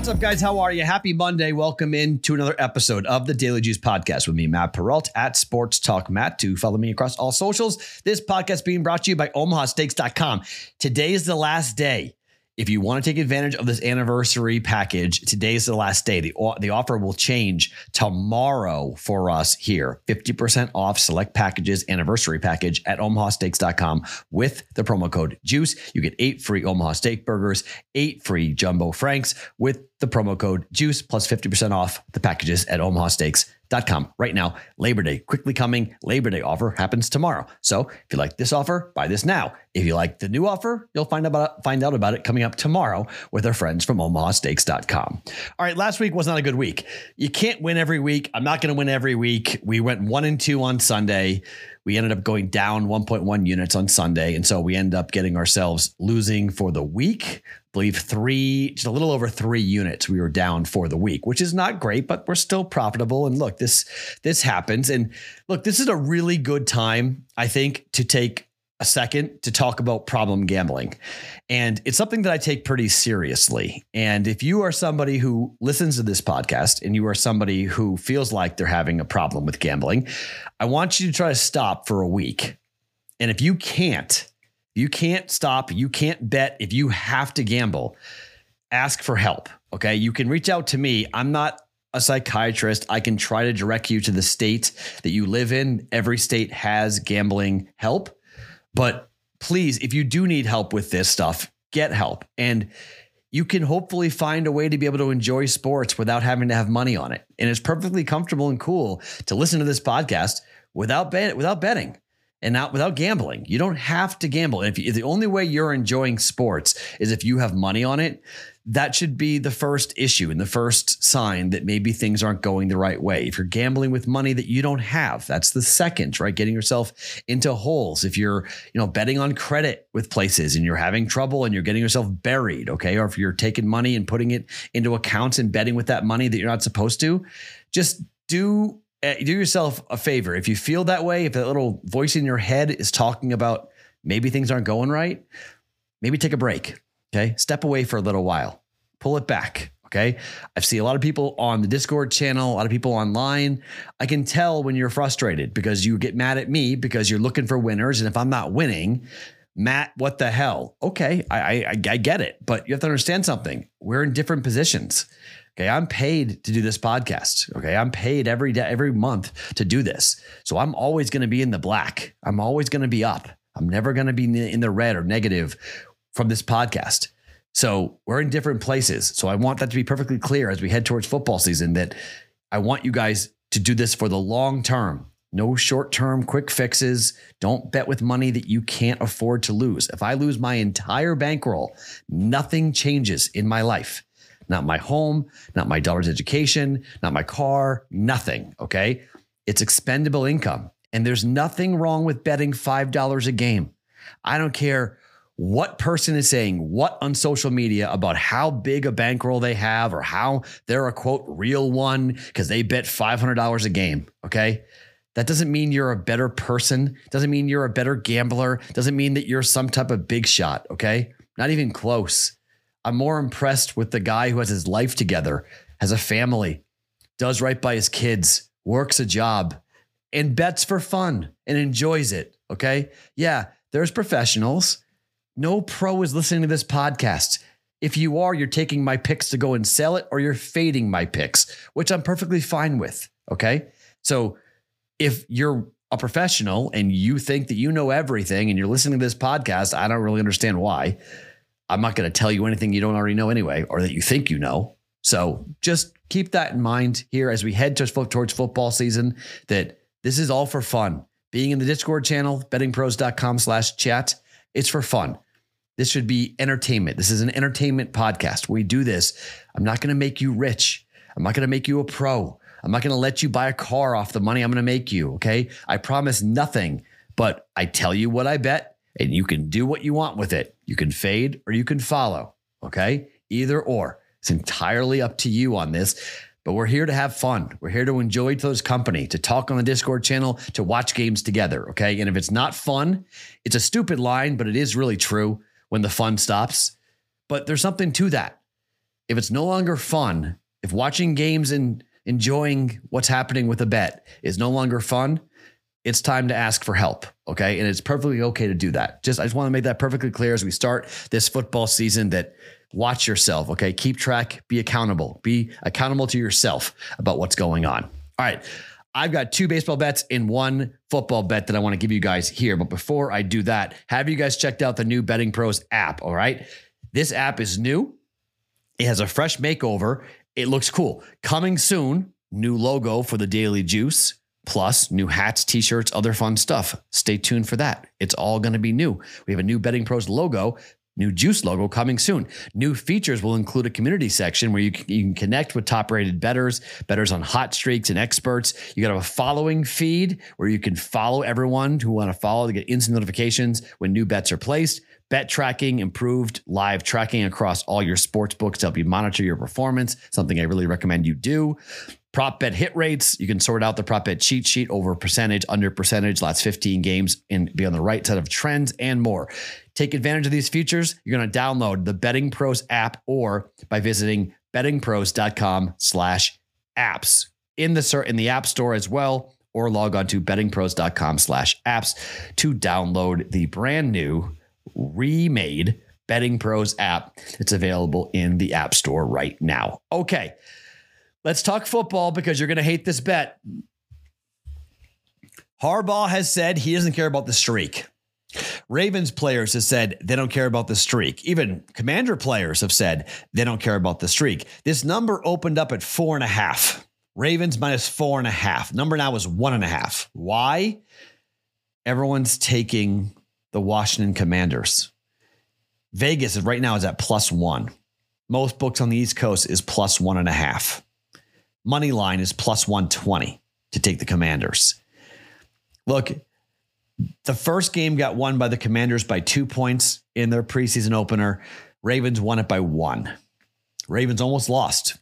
What's up, guys? How are you? Happy Monday. Welcome in to another episode of the Daily Juice Podcast with me, Matt Perrault at Sports Talk Matt. To follow me across all socials. This podcast being brought to you by OmahaSteaks.com. Today is the last day if you want to take advantage of this anniversary package, today is the last day. The, the offer will change tomorrow for us here. 50% off select packages, anniversary package at omahasteaks.com with the promo code JUICE. You get eight free Omaha Steak Burgers, eight free Jumbo Franks with the promo code JUICE plus 50% off the packages at omahasteaks.com right now. Labor Day quickly coming. Labor Day offer happens tomorrow. So if you like this offer, buy this now. If you like the new offer, you'll find about find out about it coming up tomorrow with our friends from omahasteaks.com. All right, last week was not a good week. You can't win every week. I'm not going to win every week. We went 1 and 2 on Sunday. We ended up going down 1.1 units on Sunday. And so we end up getting ourselves losing for the week. Believe three, just a little over three units we were down for the week, which is not great, but we're still profitable. And look, this this happens. And look, this is a really good time, I think, to take a second to talk about problem gambling. And it's something that I take pretty seriously. And if you are somebody who listens to this podcast and you are somebody who feels like they're having a problem with gambling, I want you to try to stop for a week. And if you can't, you can't stop, you can't bet, if you have to gamble, ask for help. Okay. You can reach out to me. I'm not a psychiatrist. I can try to direct you to the state that you live in. Every state has gambling help. But please, if you do need help with this stuff, get help. And you can hopefully find a way to be able to enjoy sports without having to have money on it. And it's perfectly comfortable and cool to listen to this podcast without bet- without betting and not without gambling. You don't have to gamble. And if, you, if the only way you're enjoying sports is if you have money on it, that should be the first issue and the first sign that maybe things aren't going the right way. If you're gambling with money that you don't have, that's the second, right? Getting yourself into holes. If you're, you know, betting on credit with places and you're having trouble and you're getting yourself buried, okay? Or if you're taking money and putting it into accounts and betting with that money that you're not supposed to, just do Uh, do yourself a favor. If you feel that way, if that little voice in your head is talking about maybe things aren't going right, maybe take a break. Okay. Step away for a little while, pull it back. Okay. I see a lot of people on the Discord channel, a lot of people online. I can tell when you're frustrated because you get mad at me because you're looking for winners. And if I'm not winning, Matt, what the hell? Okay. I, I, I get it. But you have to understand something. We're in different positions. Okay, I'm paid to do this podcast. Okay, I'm paid every day, every month to do this. So I'm always going to be in the black. I'm always going to be up. I'm never going to be in the red or negative from this podcast. So we're in different places. So I want that to be perfectly clear as we head towards football season that I want you guys to do this for the long term. No short term quick fixes. Don't bet with money that you can't afford to lose. If I lose my entire bankroll, nothing changes in my life not my home, not my daughter's education, not my car, nothing. Okay. It's expendable income. And there's nothing wrong with betting $5 a game. I don't care what person is saying what on social media about how big a bankroll they have or how they're a quote real one because they bet $500 a game. Okay. That doesn't mean you're a better person. Doesn't mean you're a better gambler. Doesn't mean that you're some type of big shot. Okay. Not even close. I'm more impressed with the guy who has his life together, has a family, does right by his kids, works a job, and bets for fun and enjoys it. Okay. Yeah, there's professionals. No pro is listening to this podcast. If you are, you're taking my picks to go and sell it, or you're fading my picks, which I'm perfectly fine with. Okay. So if you're a professional and you think that you know everything and you're listening to this podcast, I don't really understand why. I'm not going to tell you anything you don't already know anyway, or that you think you know. So just keep that in mind here as we head towards football season, that this is all for fun. Being in the Discord channel, bettingpros.com slash chat, it's for fun. This should be entertainment. This is an entertainment podcast. We do this. I'm not going to make you rich. I'm not going to make you a pro. I'm not going to let you buy a car off the money I'm going to make you. Okay. I promise nothing, but I tell you what I bet and you can do what you want with it. You can fade or you can follow. Okay. Either or. It's entirely up to you on this. But we're here to have fun. We're here to enjoy each other's company, to talk on the Discord channel, to watch games together. Okay. And if it's not fun, it's a stupid line, but it is really true when the fun stops. But there's something to that. if it's no longer fun, if watching games and enjoying what's happening with a bet is no longer fun, it's time to ask for help. Okay. And it's perfectly okay to do that. Just, I just want to make that perfectly clear as we start this football season that watch yourself. Okay. Keep track, be accountable, be accountable to yourself about what's going on. All right. I've got two baseball bets and one football bet that I want to give you guys here. But before I do that, have you guys checked out the new Betting Pros app? All right. This app is new, it has a fresh makeover. It looks cool. Coming soon, new logo for the Daily Juice, plus new hats, t shirts, other fun stuff. Stay tuned for that. It's all going to be new. We have a new Betting Pros logo New Juice logo coming soon. New features will include a community section where you can, you can connect with top rated betters, betters on hot streaks and experts. You got a following feed where you can follow everyone who want to follow to get instant notifications when new bets are placed. Bet tracking, improved live tracking across all your sports books to help you monitor your performance, something I really recommend you do. Prop bet hit rates. You can sort out the prop bet cheat sheet over percentage, under percentage, last 15 games, and be on the right side of trends and more. Take advantage of these features. You're going to download the Betting Pros app or by visiting bettingpros.com slash apps in the in the app store as well, or log on to bettingpros.com slash apps to download the brand new remade Betting Pros app. It's available in the App Store right now. Okay, let's talk football because you're going to hate this bet. Harbaugh has said he doesn't care about the streak. Ravens players have said they don't care about the streak. Even commander players have said they don't care about the streak. This number opened up at four and a half. Ravens minus four and a half. Number now is one and a half. Why? Everyone's taking the Washington Commanders. Vegas right now is at plus one. Most books on the East Coast is plus one and a half. Money line is plus 120 to take the Commanders. Look, the first game got won by the Commanders by two points in their preseason opener. Ravens won it by one. Ravens almost lost.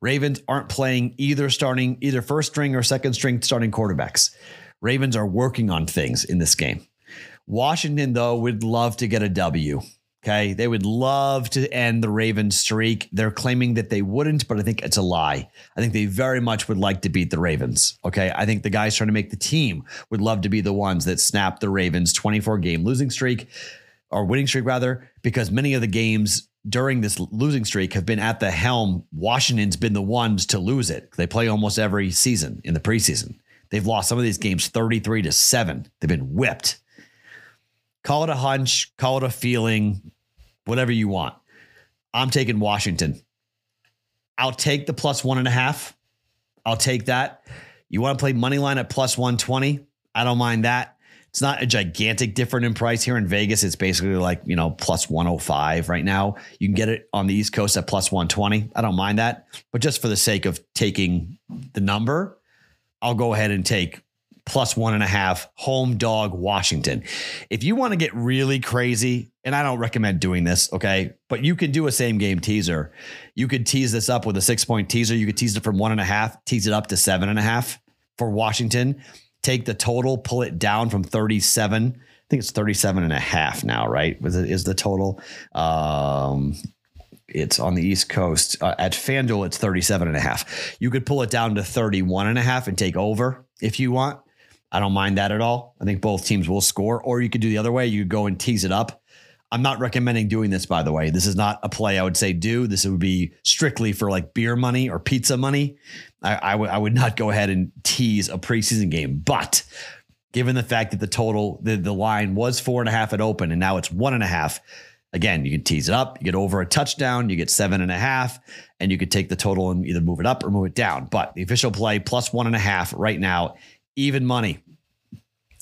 Ravens aren't playing either starting, either first string or second string starting quarterbacks. Ravens are working on things in this game. Washington, though, would love to get a W. Okay. They would love to end the Ravens streak. They're claiming that they wouldn't, but I think it's a lie. I think they very much would like to beat the Ravens. Okay. I think the guys trying to make the team would love to be the ones that snap the Ravens 24 game losing streak or winning streak, rather, because many of the games during this losing streak have been at the helm. Washington's been the ones to lose it. They play almost every season in the preseason. They've lost some of these games 33 to 7. They've been whipped. Call it a hunch, call it a feeling, whatever you want. I'm taking Washington. I'll take the plus one and a half. I'll take that. You want to play money line at plus 120? I don't mind that. It's not a gigantic difference in price here in Vegas. It's basically like, you know, plus 105 right now. You can get it on the East Coast at plus 120. I don't mind that. But just for the sake of taking the number, I'll go ahead and take plus one and a half home dog Washington. If you want to get really crazy, and I don't recommend doing this, okay, but you can do a same game teaser. You could tease this up with a six point teaser. You could tease it from one and a half, tease it up to seven and a half for Washington. Take the total, pull it down from 37. I think it's 37 and a half now, right? Is the total? Um, it's on the East Coast. Uh, at FanDuel, it's 37 and a half. You could pull it down to 31 and a half and take over if you want. I don't mind that at all. I think both teams will score, or you could do the other way. You go and tease it up. I'm not recommending doing this, by the way. This is not a play I would say do. This would be strictly for like beer money or pizza money. I, I, w- I would not go ahead and tease a preseason game. But given the fact that the total, the, the line was four and a half at open and now it's one and a half, again, you can tease it up, you get over a touchdown, you get seven and a half, and you could take the total and either move it up or move it down. But the official play plus one and a half right now even money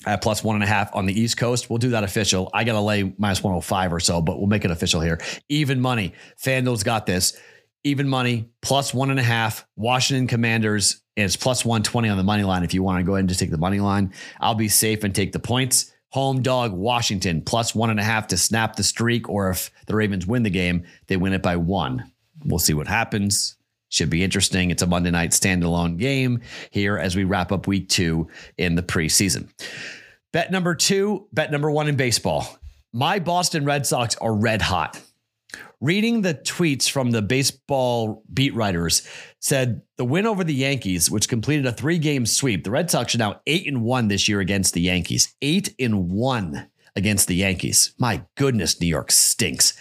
at plus one and a half on the East Coast. We'll do that official. I got to lay minus 105 or so, but we'll make it official here. Even money. FanDuel's got this. Even money, plus one and a half. Washington Commanders, and it's plus 120 on the money line if you want to go ahead and just take the money line. I'll be safe and take the points. Home dog, Washington, plus one and a half to snap the streak, or if the Ravens win the game, they win it by one. We'll see what happens. Should be interesting. It's a Monday night standalone game here as we wrap up week two in the preseason. Bet number two, bet number one in baseball. My Boston Red Sox are red hot. reading the tweets from the baseball beat writers said the win over the Yankees, which completed a three game sweep, the Red Sox are now eight and one this year against the Yankees. Eight and one against the Yankees. My goodness, New York stinks.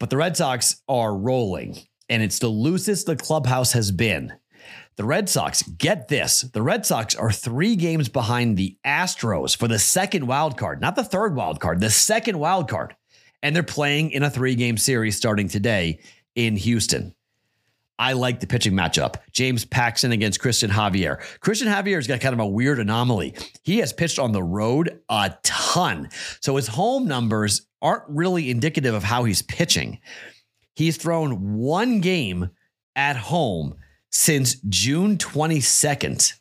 But the Red Sox are rolling, and it's the loosest the clubhouse has been. The Red Sox, get this, the Red Sox are three games behind the Astros for the second wild card, not the third wild card, the second wild card and they're playing in a three game series starting today in Houston. I like the pitching matchup. James Paxton against Cristian Javier. Cristian Javier's got kind of a weird anomaly. He has pitched on the road a ton. So his home numbers aren't really indicative of how he's pitching. He's thrown one game at home since June 22nd.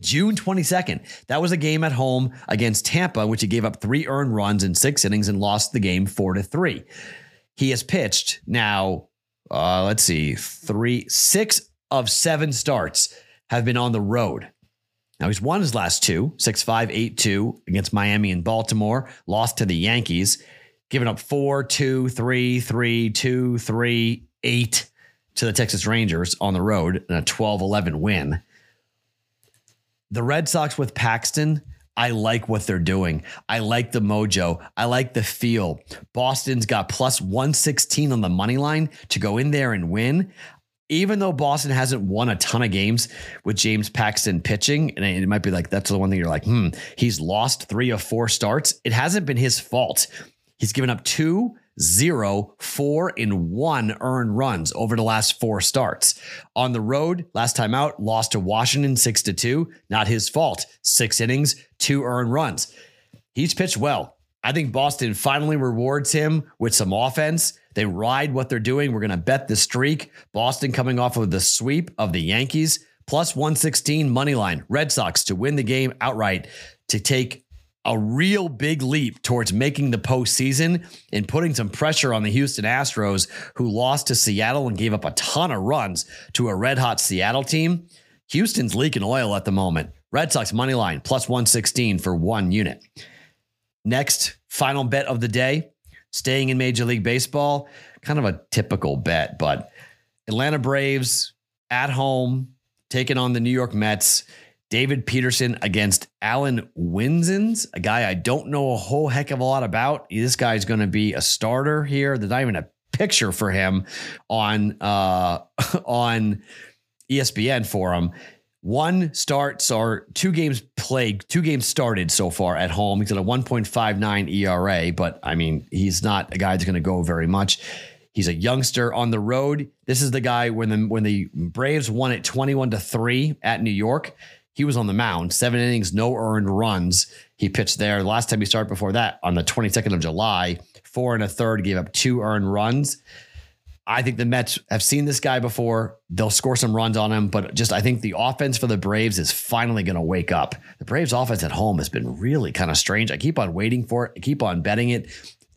June 22nd. That was a game at home against Tampa, which he gave up three earned runs in six innings and lost the game four to three. He has pitched now, uh, let's see, three, six of seven starts have been on the road. Now he's won his last two, 6 5, 8 2 against Miami and Baltimore, lost to the Yankees, given up 4 2, 3 3, 2 3, 8 to the Texas Rangers on the road in a 12 11 win. The Red Sox with Paxton, I like what they're doing. I like the mojo. I like the feel. Boston's got plus 116 on the money line to go in there and win. Even though Boston hasn't won a ton of games with James Paxton pitching, and it might be like that's the one thing you're like, hmm, he's lost three of four starts. It hasn't been his fault. He's given up two zero, four, and one earned runs over the last four starts. On the road, last time out, lost to Washington six to two. Not his fault. Six innings, two earned runs. He's pitched well. I think Boston finally rewards him with some offense. They ride what they're doing. We're going to bet the streak. Boston coming off of the sweep of the Yankees, plus 116 money line. Red Sox to win the game outright to take a real big leap towards making the postseason and putting some pressure on the Houston Astros, who lost to Seattle and gave up a ton of runs to a red hot Seattle team. Houston's leaking oil at the moment. Red Sox money line plus 116 for one unit. Next, final bet of the day, staying in Major League Baseball. Kind of a typical bet, but Atlanta Braves at home taking on the New York Mets. David Peterson against Allan Winans, a guy I don't know a whole heck of a lot about. This guy's going to be a starter here. There's not even a picture for him on uh, on ESPN for him. One starts or two games played, two games started so far at home. He's at a 1.59 ERA, but I mean, he's not a guy that's going to go very much. He's a youngster on the road. This is the guy when the when the Braves won it 21 to 3 at New York he was on the mound, seven innings, no earned runs. He pitched there. The last time he started before that on the 22nd of July, four and a third, gave up two earned runs. I think the Mets have seen this guy before. They'll score some runs on him, but just I think the offense for the Braves is finally going to wake up. The Braves offense at home has been really kind of strange. I keep on waiting for it. I keep on betting it.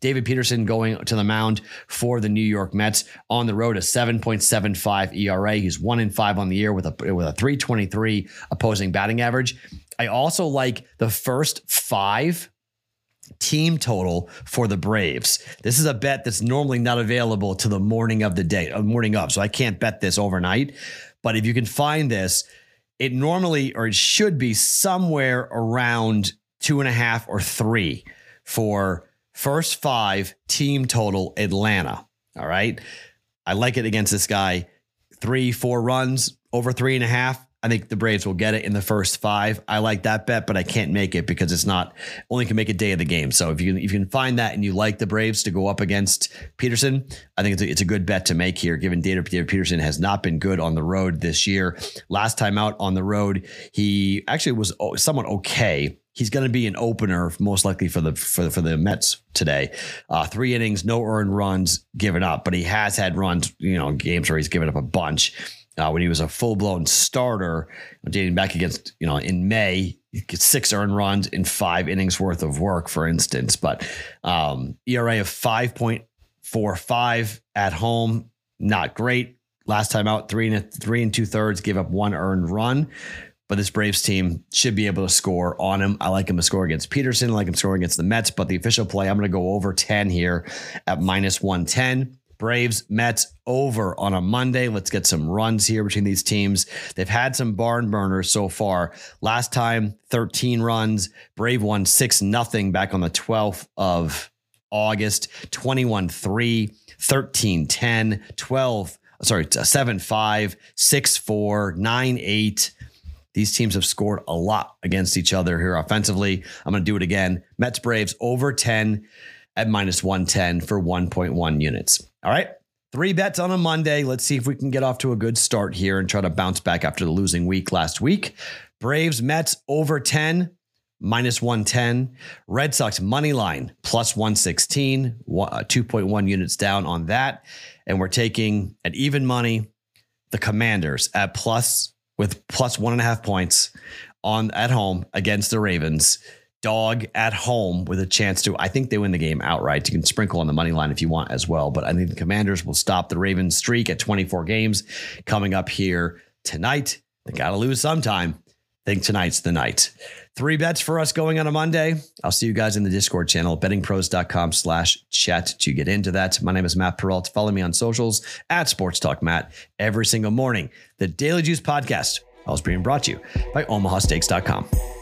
David Peterson going to the mound for the New York Mets on the road, a 7.75 ERA. He's one in five on the year with a with a 323 opposing batting average. I also like the first five team total for the Braves. This is a bet that's normally not available to the morning of the day, uh, morning of. So I can't bet this overnight. But if you can find this, it normally or it should be somewhere around two and a half or three for First five team total Atlanta. All right. I like it against this guy. Three, four runs over three and a half. I think the Braves will get it in the first five. I like that bet, but I can't make it because it's not only can make a day of the game. So if you if you can find that and you like the Braves to go up against Peterson, I think it's a, it's a good bet to make here. Given David Peterson has not been good on the road this year. Last time out on the road, he actually was somewhat okay he's going to be an opener most likely for the for for the Mets today. Uh, three innings, no earned runs given up, but he has had runs, you know, games where he's given up a bunch. Uh, when he was a full blown starter, dating back against you know in May, six earned runs in five innings worth of work, for instance. But um, ERA of five point four five at home, not great. Last time out, three and three and two thirds, gave up one earned run. But this Braves team should be able to score on him. I like him to score against Peterson. I like him to score against the Mets. But the official play, I'm going to go over 10 here at minus 110. Braves, Mets over on a Monday. Let's get some runs here between these teams. They've had some barn burners so far. Last time, 13 runs. Brave won 6 nothing back on the 12th of August, 21 3, 13 10, 12, sorry, 7 5, 6 4, 9 8. These teams have scored a lot against each other here offensively. I'm going to do it again. Mets Braves over 10 at minus 110 for 1.1 units. All right. Three bets on a Monday. Let's see if we can get off to a good start here and try to bounce back after the losing week last week. Braves, Mets over 10, minus 110. Red Sox money line plus 116, 2.1 uh, units down on that. And we're taking at even money the Commanders at plus with plus one and a half points on at home against the Ravens dog at home with a chance to. I think they win the game outright. You can sprinkle on the money line if you want as well. But I think the Commanders will stop the Ravens streak at 24 games coming up here tonight. They got to lose sometime. I think tonight's the night. Three bets for us going on a Monday. I'll see you guys in the Discord channel, bettingpros.com slash chat to get into that. My name is Matt Perrault. Follow me on socials at Sports Talk Matt every single morning. The Daily Juice podcast, I was being brought to you by omahasteaks.com.